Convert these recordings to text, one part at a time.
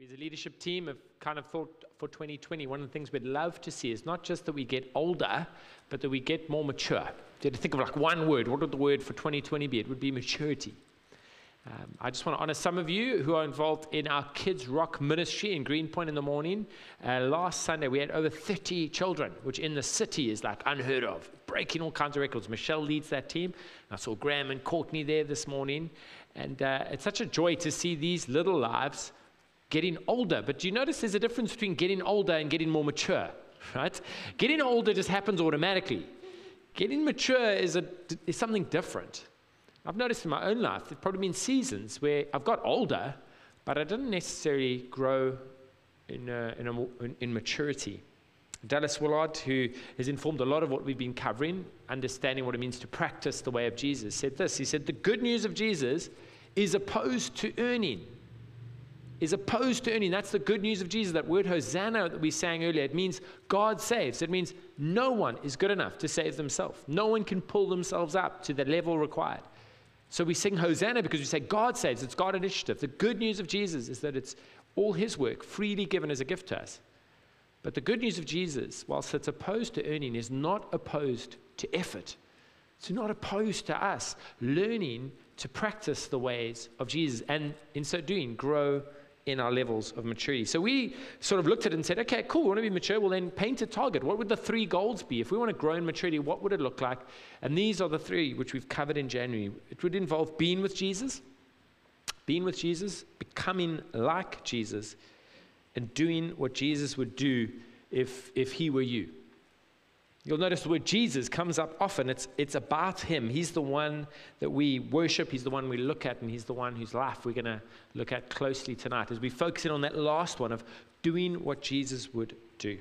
We as a leadership team have kind of thought for 2020, one of the things we'd love to see is not just that we get older, but that we get more mature. If you had To think of like one word, what would the word for 2020 be? It would be maturity. Um, I just want to honor some of you who are involved in our Kids Rock ministry in Greenpoint in the morning. Uh, last Sunday, we had over 30 children, which in the city is like unheard of, breaking all kinds of records. Michelle leads that team. I saw Graham and Courtney there this morning. And uh, it's such a joy to see these little lives getting older. But do you notice there's a difference between getting older and getting more mature, right? Getting older just happens automatically. Getting mature is, a, is something different. I've noticed in my own life, there's probably been seasons where I've got older, but I didn't necessarily grow in, uh, in, a, in maturity. Dallas Willard, who has informed a lot of what we've been covering, understanding what it means to practice the way of Jesus, said this. He said, The good news of Jesus is opposed to earning is opposed to earning. That's the good news of Jesus. That word Hosanna that we sang earlier, it means God saves. It means no one is good enough to save themselves. No one can pull themselves up to the level required. So we sing Hosanna because we say God saves. It's God initiative. The good news of Jesus is that it's all his work, freely given as a gift to us. But the good news of Jesus, whilst it's opposed to earning, is not opposed to effort. It's not opposed to us learning to practice the ways of Jesus and in so doing grow in our levels of maturity. So we sort of looked at it and said, okay, cool, we want to be mature. Well, then paint a target. What would the three goals be? If we want to grow in maturity, what would it look like? And these are the three which we've covered in January. It would involve being with Jesus, being with Jesus, becoming like Jesus, and doing what Jesus would do if, if he were you. You'll notice the word Jesus comes up often. It's, it's about him. He's the one that we worship, he's the one we look at, and he's the one whose life we're going to look at closely tonight as we focus in on that last one of doing what Jesus would do.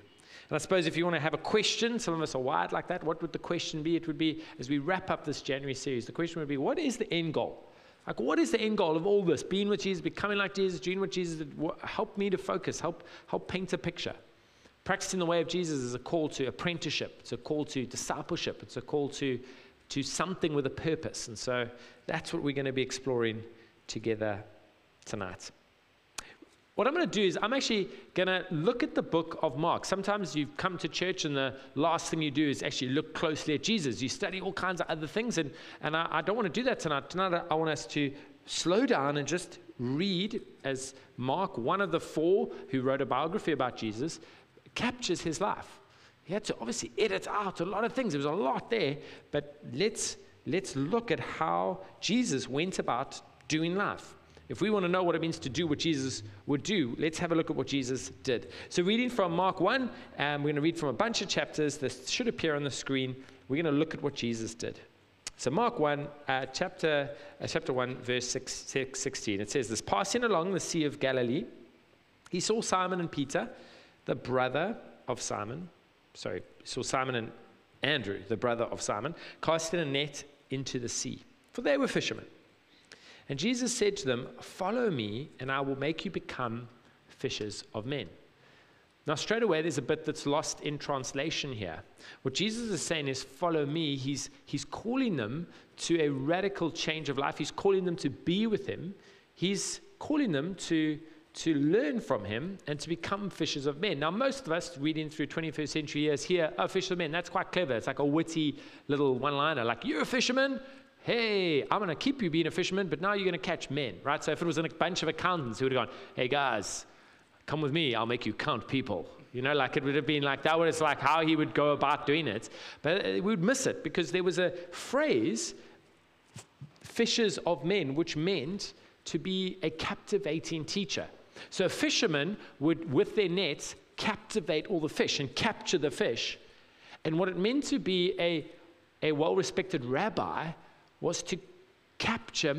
And I suppose if you want to have a question, some of us are wired like that. What would the question be? It would be, as we wrap up this January series, the question would be, what is the end goal? Like, what is the end goal of all this? Being with Jesus, becoming like Jesus, doing what Jesus did. Help me to focus, help, help paint a picture. Practicing the way of Jesus is a call to apprenticeship, it's a call to discipleship, it's a call to, to something with a purpose. And so that's what we're going to be exploring together tonight. What I'm going to do is, I'm actually going to look at the book of Mark. Sometimes you've come to church and the last thing you do is actually look closely at Jesus. You study all kinds of other things, and, and I, I don't want to do that tonight. Tonight, I want us to slow down and just read as Mark, one of the four who wrote a biography about Jesus, captures his life. He had to obviously edit out a lot of things. There was a lot there, but let's, let's look at how Jesus went about doing life. If we want to know what it means to do what Jesus would do, let's have a look at what Jesus did. So, reading from Mark 1, um, we're going to read from a bunch of chapters. This should appear on the screen. We're going to look at what Jesus did. So, Mark 1, uh, chapter, uh, chapter 1, verse 6, 6, 16, it says this Passing along the Sea of Galilee, he saw Simon and Peter the brother of Simon, sorry, saw Simon and Andrew, the brother of Simon, casting a net into the sea, for they were fishermen. And Jesus said to them, Follow me, and I will make you become fishers of men. Now, straight away, there's a bit that's lost in translation here. What Jesus is saying is, Follow me. He's, he's calling them to a radical change of life. He's calling them to be with him. He's calling them to to learn from him and to become fishers of men. Now, most of us reading through 21st century years here, oh, fishers of men, that's quite clever. It's like a witty little one liner, like, you're a fisherman. Hey, I'm going to keep you being a fisherman, but now you're going to catch men, right? So if it was a bunch of accountants who would have gone, hey, guys, come with me, I'll make you count people. You know, like it would have been like that was like how he would go about doing it. But we would miss it because there was a phrase, fishers of men, which meant to be a captivating teacher. So fishermen would, with their nets, captivate all the fish and capture the fish. And what it meant to be a, a well respected rabbi was to capture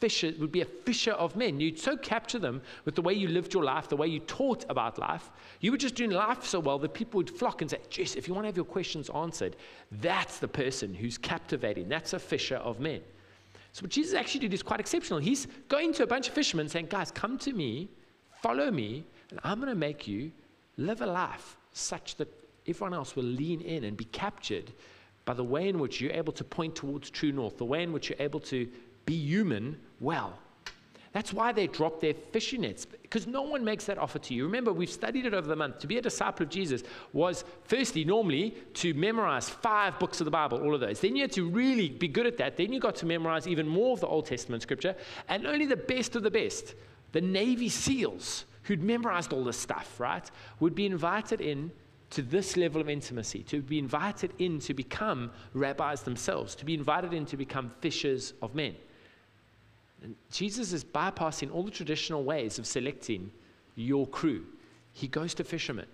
fisher, would be a fisher of men. You'd so capture them with the way you lived your life, the way you taught about life. You were just doing life so well that people would flock and say, Jess, if you want to have your questions answered, that's the person who's captivating. That's a fisher of men. So what Jesus actually did is quite exceptional. He's going to a bunch of fishermen saying, guys, come to me Follow me, and I'm going to make you live a life such that everyone else will lean in and be captured by the way in which you're able to point towards true north, the way in which you're able to be human well. That's why they dropped their fishing nets. Because no one makes that offer to you. Remember, we've studied it over the month. To be a disciple of Jesus was, firstly, normally to memorize five books of the Bible, all of those. Then you had to really be good at that. Then you got to memorize even more of the Old Testament scripture. And only the best of the best, the Navy SEALs who'd memorized all this stuff, right, would be invited in to this level of intimacy, to be invited in to become rabbis themselves, to be invited in to become fishers of men. And Jesus is bypassing all the traditional ways of selecting your crew. He goes to fishermen,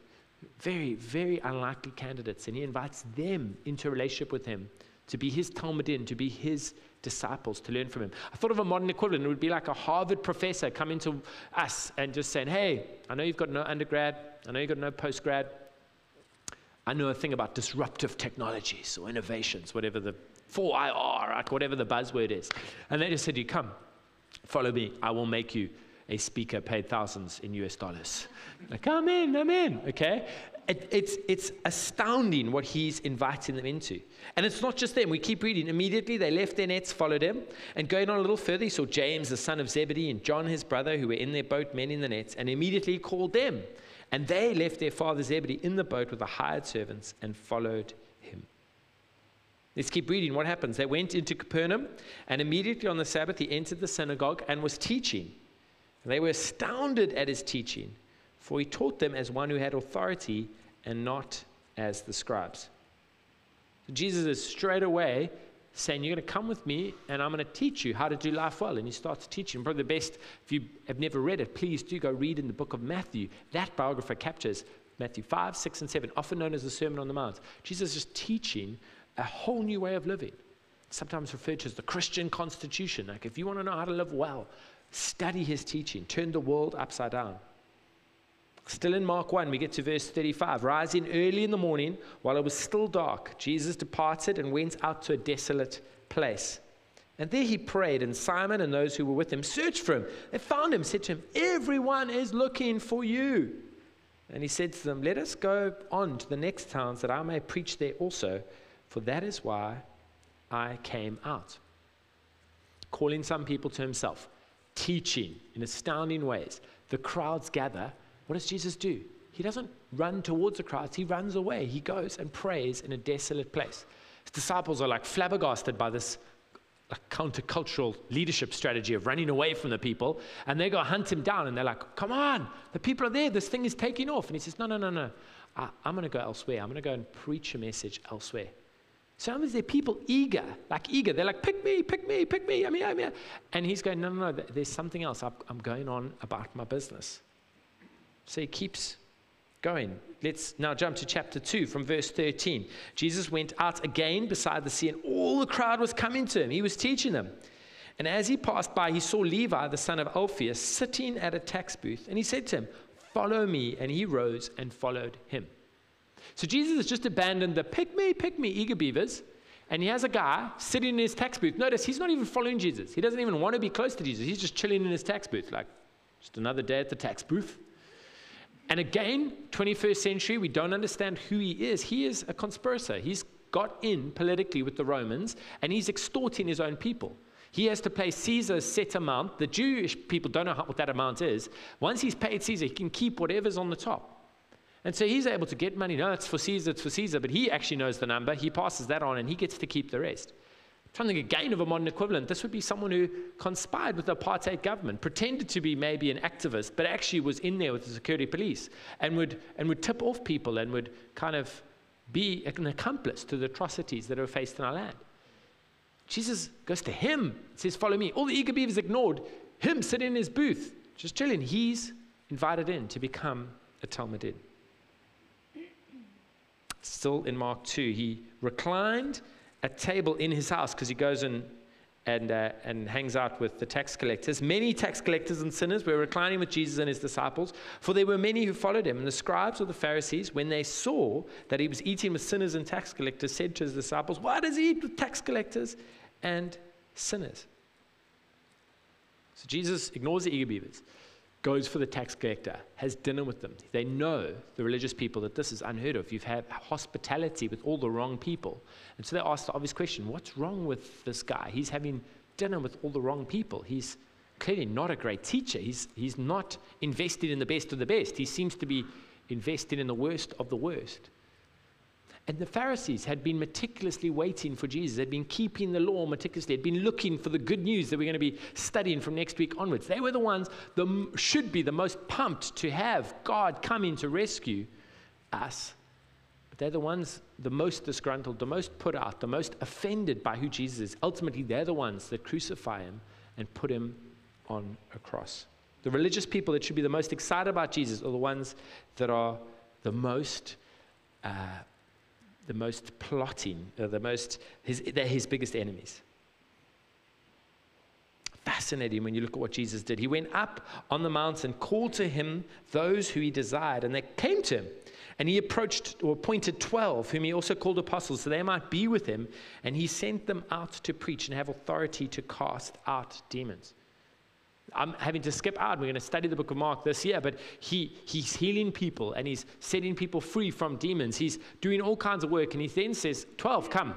very, very unlikely candidates, and he invites them into a relationship with him to be his Talmudim, to be his disciples, to learn from him. I thought of a modern equivalent. It would be like a Harvard professor coming to us and just saying, Hey, I know you've got no undergrad, I know you've got no postgrad. I know a thing about disruptive technologies or innovations, whatever the 4IR, right? whatever the buzzword is. And they just said, You come, Follow me. I will make you a speaker paid thousands in US dollars. Like, I'm in, I'm in. Okay? It, it's, it's astounding what he's inviting them into. And it's not just them. We keep reading. Immediately they left their nets, followed him. And going on a little further, he saw James, the son of Zebedee, and John, his brother, who were in their boat men in the nets, and immediately called them. And they left their father Zebedee in the boat with the hired servants and followed him. Let's keep reading. What happens? They went into Capernaum, and immediately on the Sabbath, he entered the synagogue and was teaching. And they were astounded at his teaching, for he taught them as one who had authority and not as the scribes. Jesus is straight away saying, You're going to come with me, and I'm going to teach you how to do life well. And he starts teaching. Probably the best, if you have never read it, please do go read in the book of Matthew. That biographer captures Matthew 5, 6, and 7, often known as the Sermon on the Mount. Jesus is teaching a whole new way of living. Sometimes referred to as the Christian constitution. Like, if you want to know how to live well, study his teaching, turn the world upside down. Still in Mark 1, we get to verse 35. Rising early in the morning, while it was still dark, Jesus departed and went out to a desolate place. And there he prayed, and Simon and those who were with him searched for him. They found him, said to him, Everyone is looking for you. And he said to them, Let us go on to the next towns that I may preach there also for that is why I came out. Calling some people to himself, teaching in astounding ways. The crowds gather. What does Jesus do? He doesn't run towards the crowds, he runs away. He goes and prays in a desolate place. His disciples are like flabbergasted by this like countercultural leadership strategy of running away from the people. And they go hunt him down and they're like, come on, the people are there. This thing is taking off. And he says, no, no, no, no. I, am going to go elsewhere. I'm going to go and preach a message elsewhere. Sometimes there are people eager, like eager. They're like, pick me, pick me, pick me. I'm here, I'm here. And he's going, no, no, no, there's something else. I'm going on about my business. So he keeps going. Let's now jump to chapter 2 from verse 13. Jesus went out again beside the sea, and all the crowd was coming to him. He was teaching them. And as he passed by, he saw Levi, the son of Alphaeus, sitting at a tax booth. And he said to him, Follow me. And he rose and followed him. So Jesus has just abandoned the pick me, pick me, eager beavers. And he has a guy sitting in his tax booth. Notice he's not even following Jesus. He doesn't even want to be close to Jesus. He's just chilling in his tax booth, like just another day at the tax booth. And again, 21st century, we don't understand who he is. He is a conspirator. He's got in politically with the Romans and he's extorting his own people. He has to pay Caesar's set amount. The Jewish people don't know what that amount is. Once he's paid Caesar, he can keep whatever's on the top. And so he's able to get money. No, it's for Caesar, it's for Caesar, but he actually knows the number. He passes that on and he gets to keep the rest. Trying to think again of a modern equivalent. This would be someone who conspired with the apartheid government, pretended to be maybe an activist, but actually was in there with the security police and would, and would tip off people and would kind of be an accomplice to the atrocities that are faced in our land. Jesus goes to him, says, Follow me. All the eager beavers ignored him sitting in his booth, just chilling. He's invited in to become a Talmudim still in Mark 2. He reclined at table in his house because he goes and, and, uh, and hangs out with the tax collectors. Many tax collectors and sinners were reclining with Jesus and his disciples, for there were many who followed him. And the scribes or the Pharisees, when they saw that he was eating with sinners and tax collectors, said to his disciples, Why does he eat with tax collectors and sinners? So Jesus ignores the eager beavers goes for the tax collector, has dinner with them. They know, the religious people, that this is unheard of. You've had hospitality with all the wrong people. And so they ask the obvious question what's wrong with this guy? He's having dinner with all the wrong people. He's clearly not a great teacher. He's, he's not invested in the best of the best. He seems to be invested in the worst of the worst. And the Pharisees had been meticulously waiting for Jesus. They'd been keeping the law meticulously. They'd been looking for the good news that we're going to be studying from next week onwards. They were the ones that should be the most pumped to have God come in to rescue us. But they're the ones the most disgruntled, the most put out, the most offended by who Jesus is. Ultimately, they're the ones that crucify him and put him on a cross. The religious people that should be the most excited about Jesus are the ones that are the most. Uh, the most plotting, uh, the most, his, they're his biggest enemies. Fascinating when you look at what Jesus did. He went up on the mountain, called to him those who he desired, and they came to him. And he approached or appointed 12, whom he also called apostles, so they might be with him. And he sent them out to preach and have authority to cast out demons. I'm having to skip out. We're going to study the book of Mark this year, but he, he's healing people and he's setting people free from demons. He's doing all kinds of work, and he then says, 12, come.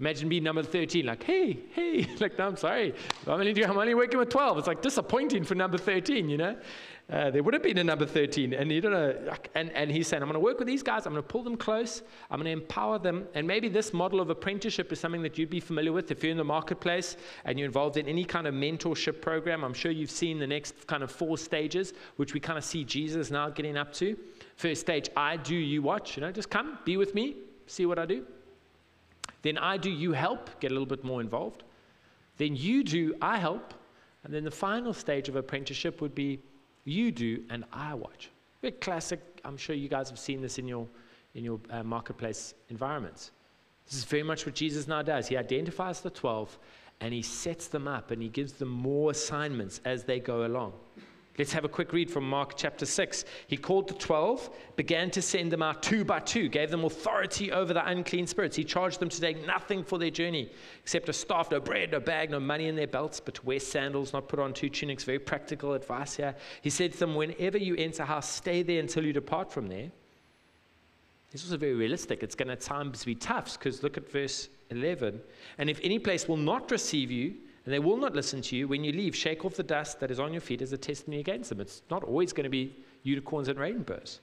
Imagine being number 13, like, hey, hey, like, no, I'm sorry. I'm only, I'm only working with 12. It's like disappointing for number 13, you know? Uh, there would have been a number 13. And, you don't know, and, and he's saying, I'm going to work with these guys. I'm going to pull them close. I'm going to empower them. And maybe this model of apprenticeship is something that you'd be familiar with if you're in the marketplace and you're involved in any kind of mentorship program. I'm sure you've seen the next kind of four stages, which we kind of see Jesus now getting up to. First stage, I do, you watch. You know, just come, be with me, see what I do. Then I do, you help, get a little bit more involved. Then you do, I help. And then the final stage of apprenticeship would be you do, and I watch. Very classic. I'm sure you guys have seen this in your, in your uh, marketplace environments. This is very much what Jesus now does. He identifies the 12 and he sets them up and he gives them more assignments as they go along. Let's have a quick read from Mark chapter 6. He called the 12, began to send them out two by two, gave them authority over the unclean spirits. He charged them to take nothing for their journey except a staff, no bread, no bag, no money in their belts, but to wear sandals, not put on two tunics. Very practical advice here. He said to them, Whenever you enter a house, stay there until you depart from there. This was very realistic. It's going to at times be tough because look at verse 11. And if any place will not receive you, and they will not listen to you. When you leave, shake off the dust that is on your feet as a testimony against them. It's not always going to be unicorns and rainbows.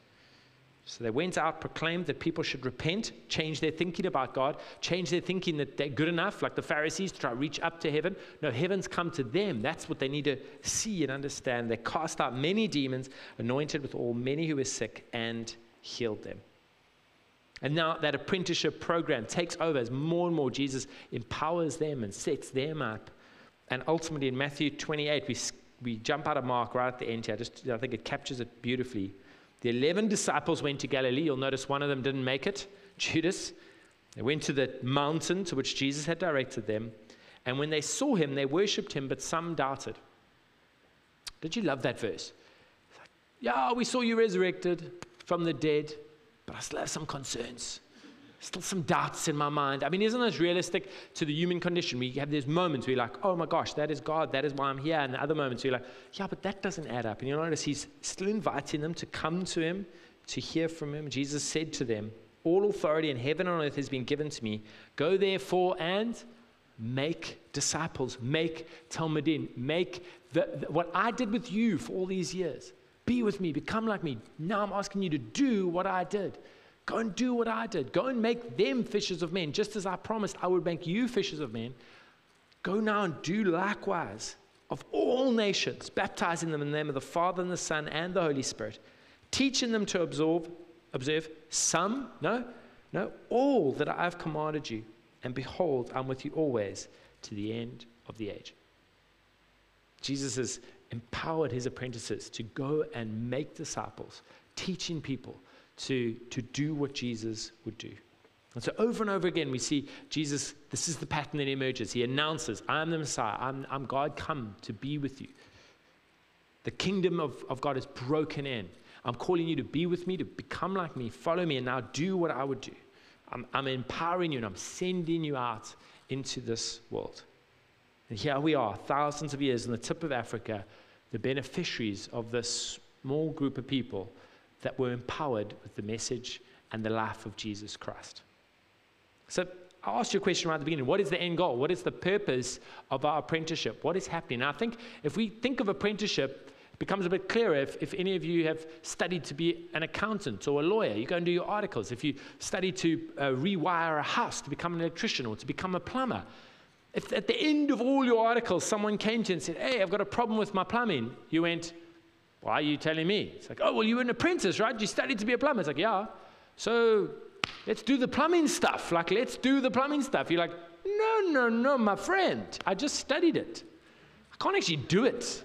So they went out, proclaimed that people should repent, change their thinking about God, change their thinking that they're good enough, like the Pharisees, to try to reach up to heaven. No, heaven's come to them. That's what they need to see and understand. They cast out many demons, anointed with all many who were sick, and healed them. And now that apprenticeship program takes over as more and more Jesus empowers them and sets them up and ultimately, in Matthew 28, we, we jump out of Mark right at the end here. Just, I think it captures it beautifully. The 11 disciples went to Galilee. You'll notice one of them didn't make it, Judas. They went to the mountain to which Jesus had directed them. And when they saw him, they worshipped him, but some doubted. Did you love that verse? Like, yeah, we saw you resurrected from the dead, but I still have some concerns still some doubts in my mind. I mean, isn't this realistic to the human condition? We have these moments where you're like, oh my gosh, that is God, that is why I'm here. And the other moments where you're like, yeah, but that doesn't add up. And you'll notice he's still inviting them to come to him, to hear from him. Jesus said to them, All authority in heaven and on earth has been given to me. Go therefore and make disciples, make Talmudim, make the, the, what I did with you for all these years. Be with me, become like me. Now I'm asking you to do what I did. Go and do what I did. Go and make them fishers of men, just as I promised I would make you fishers of men. Go now and do likewise of all nations, baptizing them in the name of the Father and the Son and the Holy Spirit, teaching them to observe, observe some, no, no, all that I have commanded you. And behold, I'm with you always to the end of the age. Jesus has empowered his apprentices to go and make disciples, teaching people to, to do what Jesus would do. And so over and over again, we see Jesus, this is the pattern that emerges. He announces, I'm the Messiah, I'm, I'm God come to be with you. The kingdom of, of God is broken in. I'm calling you to be with me, to become like me, follow me, and now do what I would do. I'm, I'm empowering you and I'm sending you out into this world. And here we are, thousands of years in the tip of Africa, the beneficiaries of this small group of people that were empowered with the message and the life of Jesus Christ. So I asked you a question right at the beginning. What is the end goal? What is the purpose of our apprenticeship? What is happening? I think if we think of apprenticeship, it becomes a bit clearer if, if any of you have studied to be an accountant or a lawyer. You go and do your articles. If you study to uh, rewire a house, to become an electrician or to become a plumber. If at the end of all your articles, someone came to you and said, Hey, I've got a problem with my plumbing, you went, Why are you telling me? It's like, Oh, well, you were an apprentice, right? You studied to be a plumber. It's like, Yeah. So let's do the plumbing stuff. Like, let's do the plumbing stuff. You're like, no, no, no, my friend. I just studied it. I can't actually do it.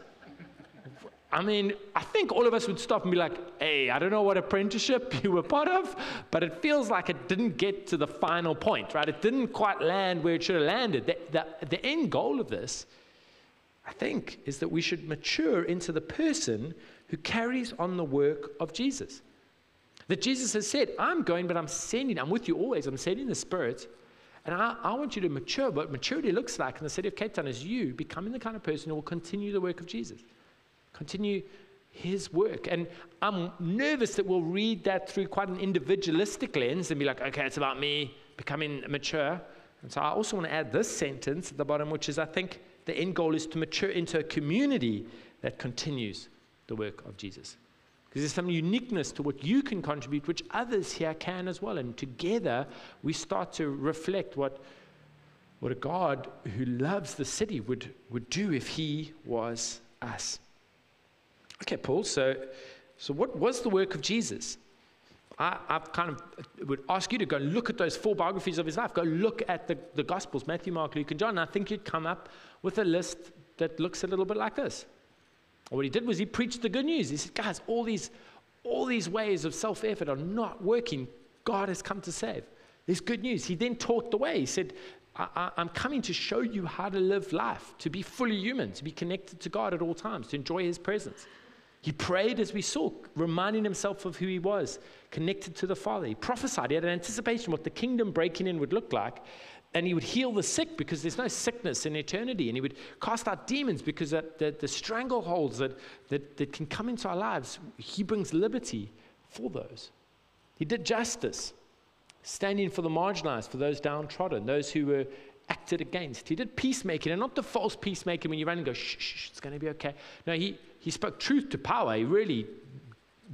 I mean, I think all of us would stop and be like, hey, I don't know what apprenticeship you were part of, but it feels like it didn't get to the final point, right? It didn't quite land where it should have landed. The, the, the end goal of this, I think, is that we should mature into the person who carries on the work of Jesus. That Jesus has said, I'm going, but I'm sending, I'm with you always, I'm sending the Spirit. And I, I, want you to mature. What maturity looks like in the city of Cape Town is you becoming the kind of person who will continue the work of Jesus, continue his work. And I'm nervous that we'll read that through quite an individualistic lens and be like, okay, it's about me becoming mature. And so I also want to add this sentence at the bottom, which is I think the end goal is to mature into a community that continues the work of Jesus. Because there's some uniqueness to what you can contribute, which others here can as well. And together, we start to reflect what, what a God who loves the city would, would do if he was us. Okay, Paul, so, so what was the work of Jesus? I, I kind of would ask you to go look at those four biographies of his life. Go look at the, the Gospels Matthew, Mark, Luke, and John. And I think you'd come up with a list that looks a little bit like this what he did was he preached the good news. He said, guys, all these, all these ways of self effort are not working. God has come to save. There's good news. He then taught the way. He said, I, am coming to show you how to live life, to be fully human, to be connected to God at all times, to enjoy His presence. He prayed as we saw, reminding himself of who he was, connected to the Father. He prophesied, he had an anticipation of what the kingdom breaking in would look like and he would heal the sick because there's no sickness in eternity. And he would cast out demons because the, the, the strangleholds that, that, that can come into our lives, he brings liberty for those. He did justice, standing for the marginalized, for those downtrodden, those who were acted against. He did peacemaking, and not the false peacemaking when you run and go, shh, shh, it's going to be okay. No, he, he spoke truth to power. He really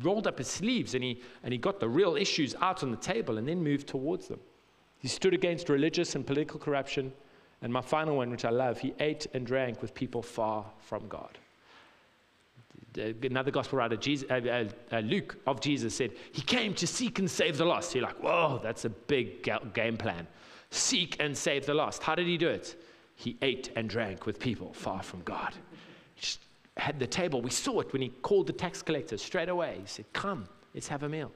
rolled up his sleeves and he, and he got the real issues out on the table and then moved towards them. He stood against religious and political corruption. And my final one, which I love, he ate and drank with people far from God. Another gospel writer, Jesus, uh, uh, uh, Luke of Jesus, said, He came to seek and save the lost. You're like, Whoa, that's a big game plan. Seek and save the lost. How did he do it? He ate and drank with people far from God. He just had the table. We saw it when he called the tax collector straight away. He said, Come, let's have a meal.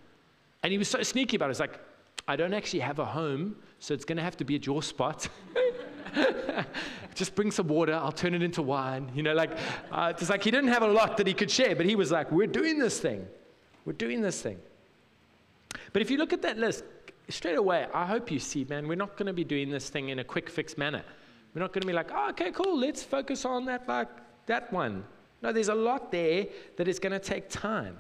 And he was so sneaky about it. It's like, I don't actually have a home, so it's going to have to be at your spot. just bring some water, I'll turn it into wine. You know, like, uh, it's like he didn't have a lot that he could share, but he was like, we're doing this thing. We're doing this thing. But if you look at that list, straight away, I hope you see, man, we're not going to be doing this thing in a quick fix manner. We're not going to be like, oh, okay, cool, let's focus on that, like, that one. No, there's a lot there that is going to take time.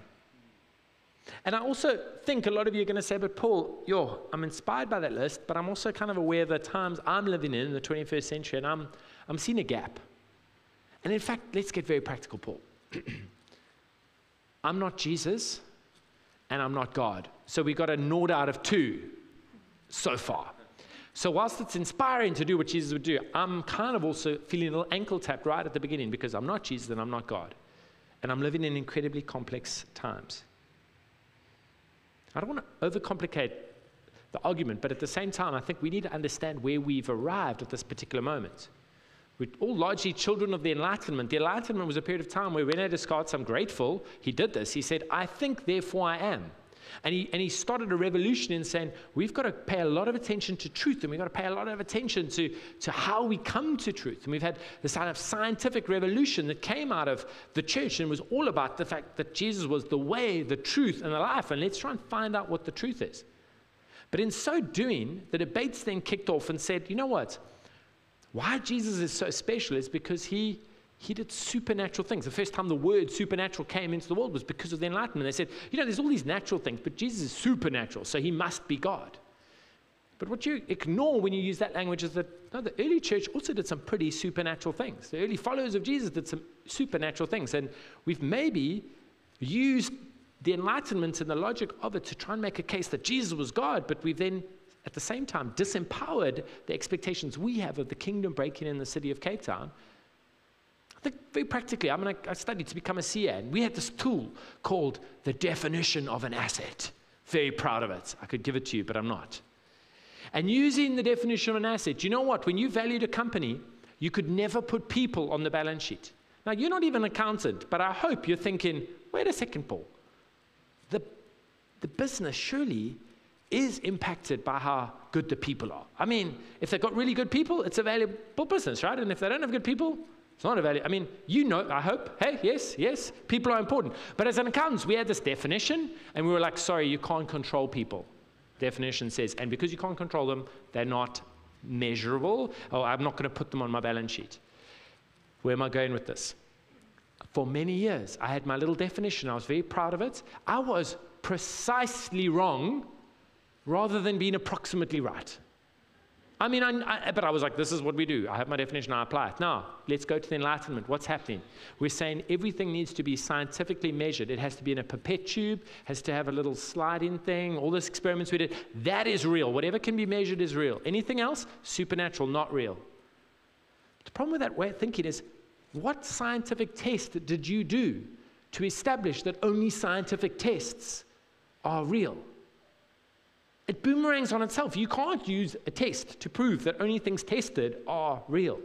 And I also think a lot of you are going to say, but Paul, yo, I'm inspired by that list, but I'm also kind of aware of the times I'm living in, in the 21st century, and I'm, I'm seeing a gap. And in fact, let's get very practical, Paul. I'm not Jesus, and I'm not God. So we got a nod out of two so far. So, whilst it's inspiring to do what Jesus would do, I'm kind of also feeling a little ankle tapped right at the beginning because I'm not Jesus and I'm not God. And I'm living in incredibly complex times. I don't want to overcomplicate the argument, but at the same time, I think we need to understand where we've arrived at this particular moment. We're all largely children of the Enlightenment. The Enlightenment was a period of time where Rene Descartes, I'm grateful he did this. He said, I think, therefore I am. And he, and he started a revolution in saying, we've got to pay a lot of attention to truth and we've got to pay a lot of attention to, to how we come to truth. And we've had this kind of scientific revolution that came out of the church and was all about the fact that Jesus was the way, the truth, and the life. And let's try and find out what the truth is. But in so doing, the debates then kicked off and said, you know what? Why Jesus is so special is because he he did supernatural things. The first time the word supernatural came into the world was because of the Enlightenment. They said, you know, there's all these natural things, but Jesus is supernatural, so he must be God. But what you ignore when you use that language is that no, the early church also did some pretty supernatural things. The early followers of Jesus did some supernatural things. And we've maybe used the enlightenment and the logic of it to try and make a case that Jesus was God, but we've then at the same time disempowered the expectations we have of the kingdom breaking in the city of Cape Town. Very practically, I mean, I, I studied to become a CA, and we had this tool called the definition of an asset. Very proud of it. I could give it to you, but I'm not. And using the definition of an asset, you know what? When you valued a company, you could never put people on the balance sheet. Now, you're not even an accountant, but I hope you're thinking, wait a second, Paul. The, the business surely is impacted by how good the people are. I mean, if they've got really good people, it's a valuable business, right? And if they don't have good people, it's not a value. I mean, you know, I hope, hey, yes, yes, people are important. But as an accountant, we had this definition, and we were like, sorry, you can't control people. Definition says, and because you can't control them, they're not measurable, or I'm not going to put them on my balance sheet. Where am I going with this? For many years, I had my little definition. I was very proud of it. I was precisely wrong rather than being approximately right. I mean, I, I, but I was like, this is what we do. I have my definition, I apply it. Now, let's go to the Enlightenment. What's happening? We're saying everything needs to be scientifically measured. It has to be in a pipette tube, has to have a little sliding thing, all these experiments we did. That is real. Whatever can be measured is real. Anything else, supernatural, not real. The problem with that way of thinking is what scientific test did you do to establish that only scientific tests are real? It boomerangs on itself. You can't use a test to prove that only things tested are real.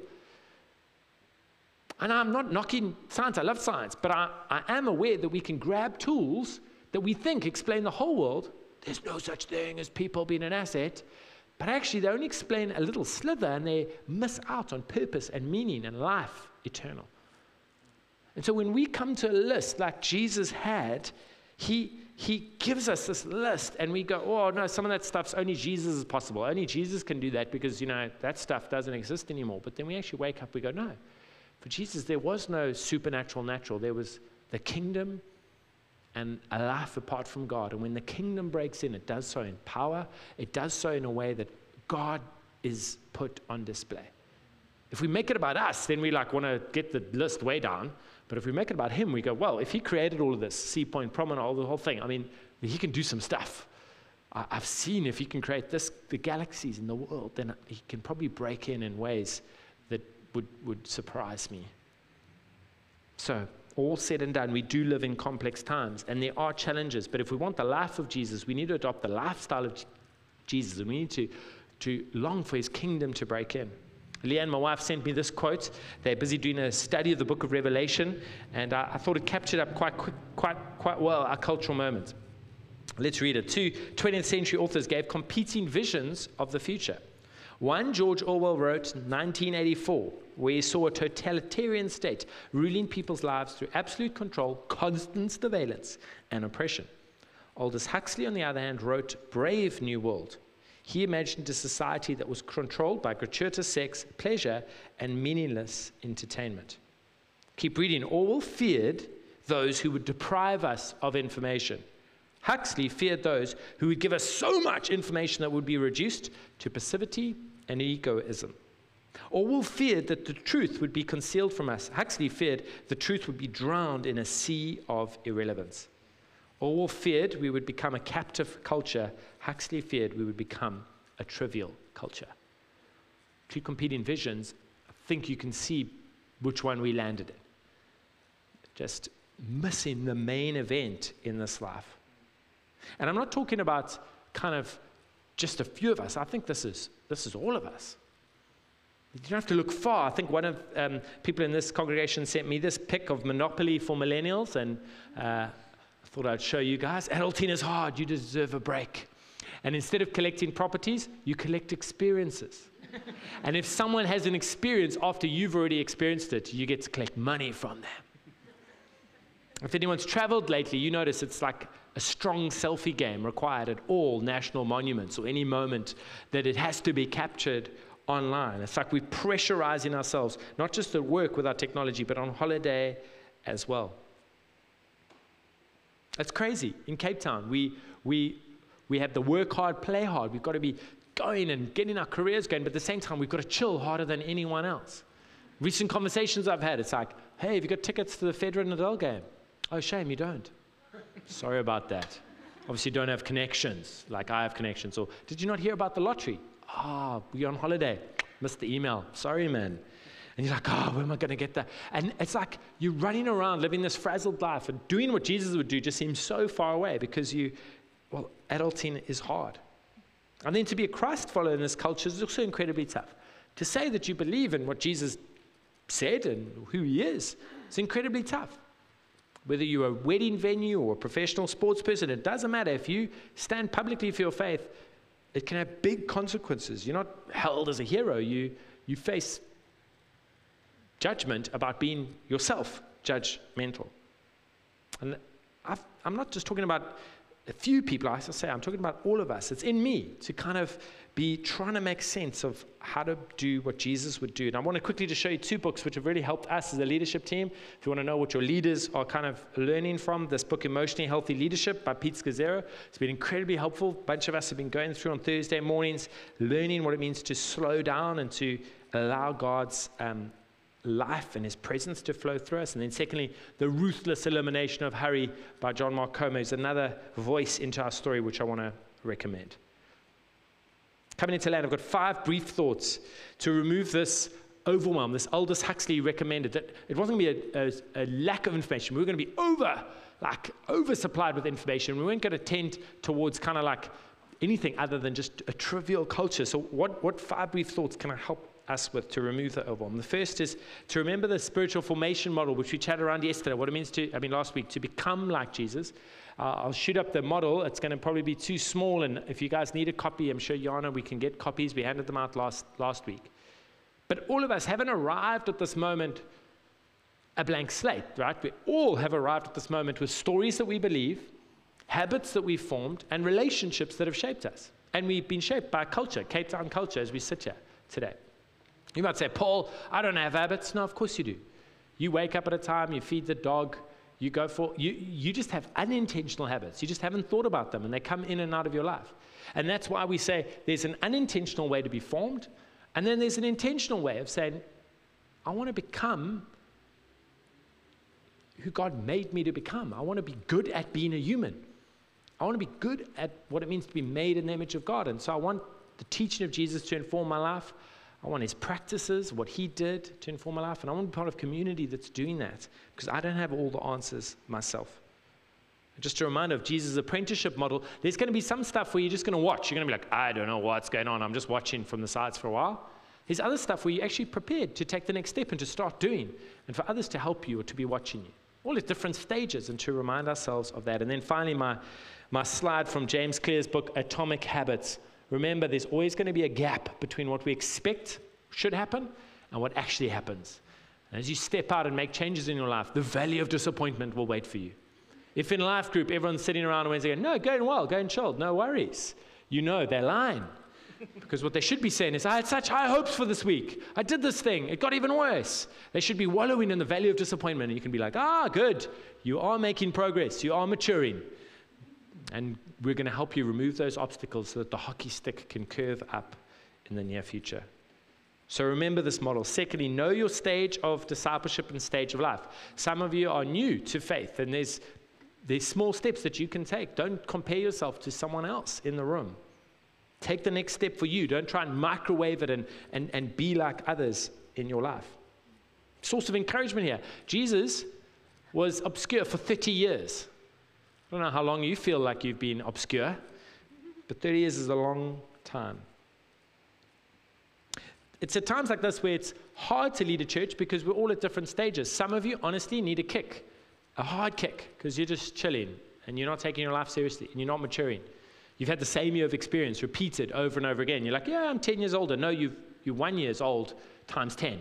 And I'm not knocking science, I love science, but I, I am aware that we can grab tools that we think explain the whole world. There's no such thing as people being an asset. But actually, they only explain a little slither and they miss out on purpose and meaning and life eternal. And so when we come to a list like Jesus had, he, he gives us this list and we go, oh, no, some of that stuff's only Jesus is possible. Only Jesus can do that because, you know, that stuff doesn't exist anymore. But then we actually wake up, we go, no. For Jesus, there was no supernatural natural. There was the kingdom and a life apart from God. And when the kingdom breaks in, it does so in power, it does so in a way that God is put on display. If we make it about us, then we like want to get the list way down. But if we make it about him, we go, well, if he created all of this, Sea Point Promenade, all the whole thing, I mean, he can do some stuff. I, have seen if he can create this, the galaxies in the world, then he can probably break in in ways that would, would surprise me. So, all said and done, we do live in complex times, and there are challenges. But if we want the life of Jesus, we need to adopt the lifestyle of Jesus, and we need to, to long for his kingdom to break in. Leanne, my wife, sent me this quote. They're busy doing a study of the book of Revelation, and I, I thought it captured up quite, quick, quite, quite well our cultural moment. Let's read it. Two 20th century authors gave competing visions of the future. One, George Orwell wrote 1984, where he saw a totalitarian state ruling people's lives through absolute control, constant surveillance, and oppression. Aldous Huxley, on the other hand, wrote Brave New World, he imagined a society that was controlled by gratuitous sex, pleasure, and meaningless entertainment. Keep reading. Orwell feared those who would deprive us of information. Huxley feared those who would give us so much information that would be reduced to passivity and egoism. Orwell feared that the truth would be concealed from us. Huxley feared the truth would be drowned in a sea of irrelevance. Orwell feared we would become a captive culture. Huxley feared we would become a trivial culture. Two competing visions. I think you can see which one we landed in. Just missing the main event in this life. And I'm not talking about kind of just a few of us. I think this is, this is all of us. You don't have to look far. I think one of um, people in this congregation sent me this pic of Monopoly for millennials, and uh, Thought I'd show you guys. Adulting is hard. You deserve a break. And instead of collecting properties, you collect experiences. and if someone has an experience after you've already experienced it, you get to collect money from them. If anyone's traveled lately, you notice it's like a strong selfie game required at all national monuments or any moment that it has to be captured online. It's like we're pressurizing ourselves, not just at work with our technology, but on holiday as well. That's crazy. In Cape Town, we, we, we have the work hard, play hard. We've got to be going and getting our careers going, but at the same time, we've got to chill harder than anyone else. Recent conversations I've had, it's like, hey, have you got tickets to the Federer Nadal game? Oh, shame, you don't. Sorry about that. Obviously, don't have connections like I have connections. Or did you not hear about the lottery? Ah, oh, we're on holiday. Missed the email. Sorry, man. And you're like, oh, where am I going to get that? And it's like you're running around living this frazzled life and doing what Jesus would do just seems so far away because you, well, adulting is hard. And then to be a Christ follower in this culture is also incredibly tough. To say that you believe in what Jesus said and who he is, it's incredibly tough. Whether you're a wedding venue or a professional sports person, it doesn't matter. If you stand publicly for your faith, it can have big consequences. You're not held as a hero, you, you face judgment about being yourself judgmental. And i am not just talking about a few people, I say, I'm talking about all of us. It's in me to kind of be trying to make sense of how to do what Jesus would do. And I want to quickly just show you two books which have really helped us as a leadership team. If you want to know what your leaders are kind of learning from, this book, Emotionally Healthy Leadership by Pete Scazzero, it's been incredibly helpful. A bunch of us have been going through on Thursday mornings, learning what it means to slow down and to allow God's um, life and his presence to flow through us. And then, secondly, the ruthless elimination of hurry by John Mark Comer is another voice into our story, which I want to recommend. Coming into land, I've got five brief thoughts to remove this overwhelm. This Aldous Huxley recommended that it wasn't going to be a, a, a lack of information. We were going to be over, like oversupplied with information. We weren't going to tend towards kind of like anything other than just a trivial culture. So, what, what five brief thoughts can I help us with to remove the overwhelm. The first is to remember the spiritual formation model, which we chatted around yesterday, what it means to, I mean, last week, to become like Jesus. Uh, I'll shoot up the model. It's going to probably be too small. And if you guys need a copy, I'm sure Yana, we can get copies. We handed them out last, last week. But all of us haven't arrived at this moment a blank slate, right? We all have arrived at this moment with stories that we believe, habits that we've formed, and relationships that have shaped us. And we've been shaped by culture, Cape Town culture, as we sit here today. You might say, Paul, I don't have habits. No, of course you do. You wake up at a time, you feed the dog, you go for, you, you just have unintentional habits. You just haven't thought about them and they come in and out of your life. And that's why we say there's an unintentional way to be formed, and then there's an intentional way of saying, I want to become who God made me to become. I want to be good at being a human. I want to be good at what it means to be made in the image of God. And so I want the teaching of Jesus to inform my life. I want his practices, what he did to inform my life, and I want to be part of a community that's doing that because I don't have all the answers myself. Just a reminder of Jesus' apprenticeship model, there's going to be some stuff where you're just going to watch. You're going to be like, I don't know what's going on. I'm just watching from the sides for a while. There's other stuff where you're actually prepared to take the next step and to start doing, and for others to help you or to be watching you. All at different stages, and to remind ourselves of that. And then finally, my, my slide from James Clear's book, Atomic Habits remember there's always going to be a gap between what we expect should happen and what actually happens. And as you step out and make changes in your life, the valley of disappointment will wait for you. If in life group everyone's sitting around and Wednesday going, no, going well, going chilled, no worries, you know they're lying. because what they should be saying is, I had such high hopes for this week. I did this thing. It got even worse. They should be wallowing in the valley of disappointment. And you can be like, ah, good. You are making progress. You are maturing. And we're going to help you remove those obstacles so that the hockey stick can curve up in the near future. So remember this model. Secondly, know your stage of discipleship and stage of life. Some of you are new to faith, and there's, there's small steps that you can take. Don't compare yourself to someone else in the room. Take the next step for you. Don't try and microwave it and, and, and be like others in your life. Source of encouragement here Jesus was obscure for 30 years. I don't know how long you feel like you've been obscure, but 30 years is a long time. It's at times like this where it's hard to lead a church because we're all at different stages. Some of you, honestly, need a kick, a hard kick, because you're just chilling and you're not taking your life seriously and you're not maturing. You've had the same year of experience repeated over and over again. You're like, yeah, I'm 10 years older. No, you've, you're one years old times 10,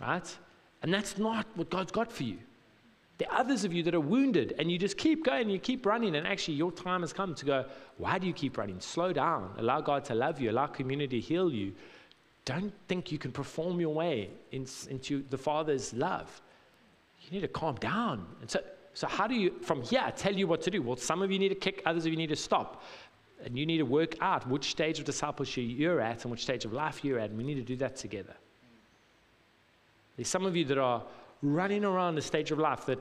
right? And that's not what God's got for you. Are others of you that are wounded and you just keep going, you keep running, and actually your time has come to go, why do you keep running? Slow down. Allow God to love you, allow community to heal you. Don't think you can perform your way in, into the Father's love. You need to calm down. And so, so how do you, from here, tell you what to do? Well, some of you need to kick, others of you need to stop. And you need to work out which stage of discipleship you're at and which stage of life you're at. And we need to do that together. There's some of you that are running around a stage of life that,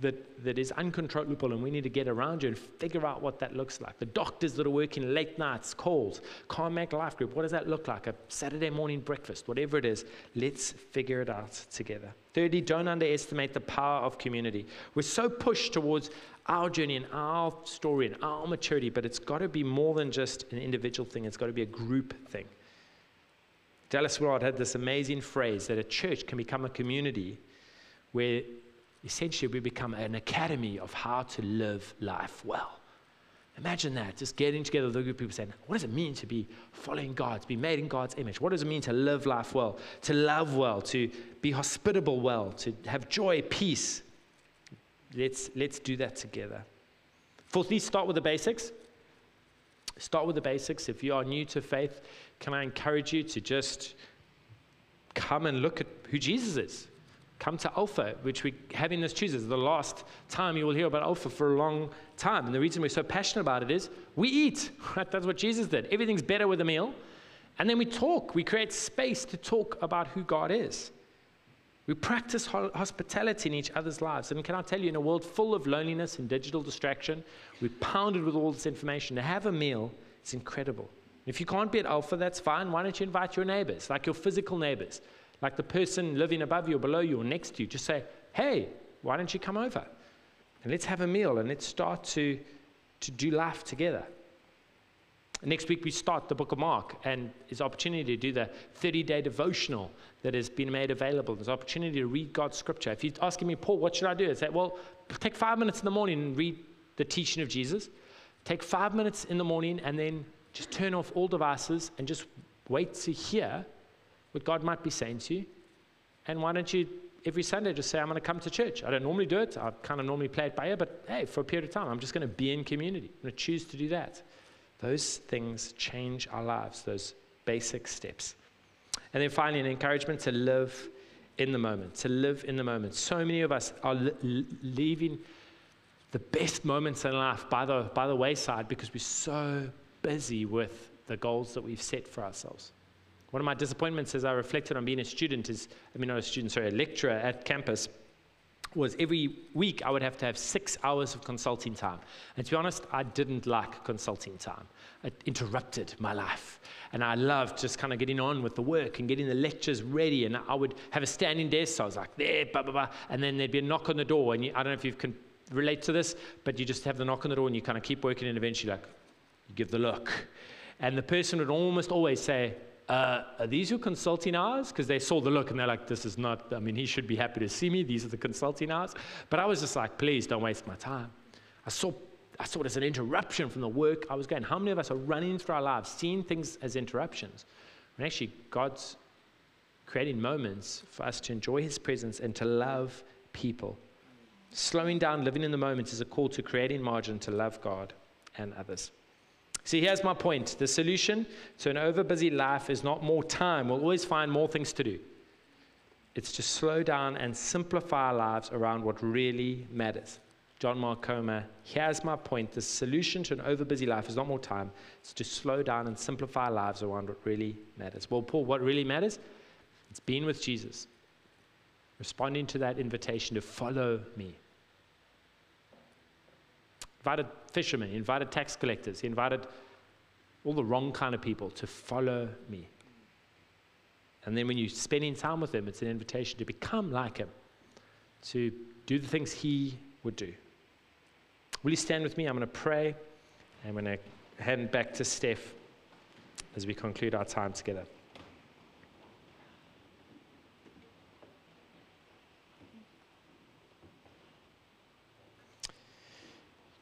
that, that is uncontrollable, and we need to get around you and figure out what that looks like. The doctors that are working late nights, calls, can't make life group, what does that look like? A Saturday morning breakfast, whatever it is, let's figure it out together. Thirdly, don't underestimate the power of community. We're so pushed towards our journey and our story and our maturity, but it's got to be more than just an individual thing, it's got to be a group thing. Dallas Willard had this amazing phrase that a church can become a community where essentially we become an academy of how to live life well. Imagine that, just getting together with a group of people saying, What does it mean to be following God, to be made in God's image? What does it mean to live life well, to love well, to be hospitable well, to have joy, peace? Let's, let's do that together. Fourthly, start with the basics. Start with the basics. If you are new to faith, can I encourage you to just come and look at who Jesus is? Come to Alpha, which we have in this Tuesday. The last time you will hear about Alpha for a long time. And the reason we're so passionate about it is we eat. Right? That's what Jesus did. Everything's better with a meal. And then we talk. We create space to talk about who God is. We practice hospitality in each other's lives. And can I tell you, in a world full of loneliness and digital distraction, we're pounded with all this information. To have a meal is incredible. If you can't be at Alpha, that's fine. Why don't you invite your neighbors, like your physical neighbors? Like the person living above you or below you or next to you, just say, hey, why don't you come over? And let's have a meal and let's start to, to do life together. Next week, we start the book of Mark, and it's opportunity to do the 30 day devotional that has been made available. There's opportunity to read God's scripture. If you're asking me, Paul, what should I do? I say, well, take five minutes in the morning and read the teaching of Jesus. Take five minutes in the morning and then just turn off all devices and just wait to hear what God might be saying to you. And why don't you every Sunday just say, I'm going to come to church? I don't normally do it. I kind of normally play it by ear, but hey, for a period of time, I'm just going to be in community. I'm going to choose to do that. Those things change our lives, those basic steps. And then finally, an encouragement to live in the moment, to live in the moment. So many of us are li- leaving the best moments in life by the, by the wayside because we're so busy with the goals that we've set for ourselves. One of my disappointments as I reflected on being a student is, I mean, not a student, sorry, a lecturer at campus, was every week I would have to have six hours of consulting time. And to be honest, I didn't like consulting time. It interrupted my life. And I loved just kind of getting on with the work and getting the lectures ready. And I would have a standing desk, so I was like, there, blah, blah, blah. And then there'd be a knock on the door. And you, I don't know if you can relate to this, but you just have the knock on the door and you kind of keep working, and eventually, like, you give the look. And the person would almost always say, uh, are these your consulting hours? Because they saw the look and they're like, this is not, I mean, he should be happy to see me. These are the consulting hours. But I was just like, please don't waste my time. I saw, I saw it as an interruption from the work I was going. How many of us are running through our lives, seeing things as interruptions? When actually, God's creating moments for us to enjoy his presence and to love people. Slowing down, living in the moment is a call to creating margin to love God and others. See, here's my point. The solution to an overbusy life is not more time. We'll always find more things to do. It's to slow down and simplify our lives around what really matters. John Mark Comer, here's my point. The solution to an overbusy life is not more time. It's to slow down and simplify our lives around what really matters. Well, Paul, what really matters? It's being with Jesus, responding to that invitation to follow me invited fishermen, he invited tax collectors, he invited all the wrong kind of people to follow me. And then when you're spending time with him, it's an invitation to become like him, to do the things he would do. Will you stand with me? I'm going to pray. I'm going to hand back to Steph as we conclude our time together.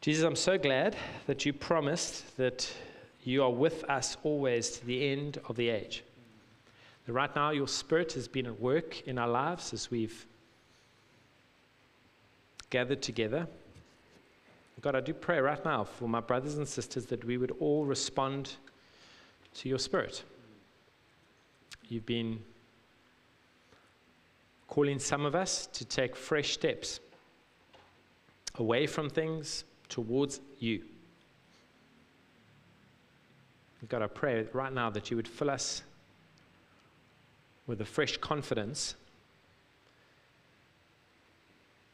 Jesus, I'm so glad that you promised that you are with us always to the end of the age. That right now, your Spirit has been at work in our lives as we've gathered together. God, I do pray right now for my brothers and sisters that we would all respond to your Spirit. You've been calling some of us to take fresh steps away from things towards you. God, I pray right now that you would fill us with a fresh confidence,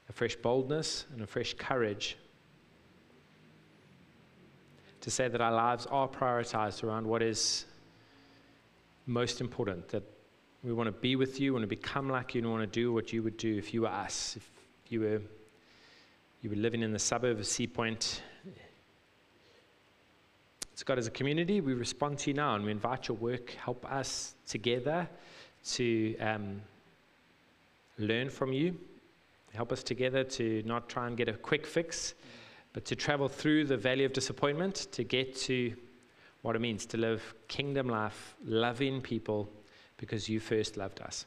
a fresh boldness, and a fresh courage to say that our lives are prioritized around what is most important, that we want to be with you, want to become like you, and want to do what you would do if you were us, if you were, you were living in the suburb of Sea Point. So, God, as a community, we respond to you now and we invite your work. Help us together to um, learn from you. Help us together to not try and get a quick fix, but to travel through the valley of disappointment to get to what it means to live kingdom life, loving people because you first loved us.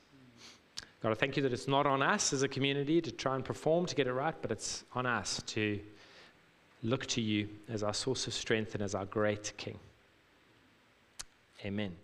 God, I thank you that it's not on us as a community to try and perform to get it right, but it's on us to look to you as our source of strength and as our great King. Amen.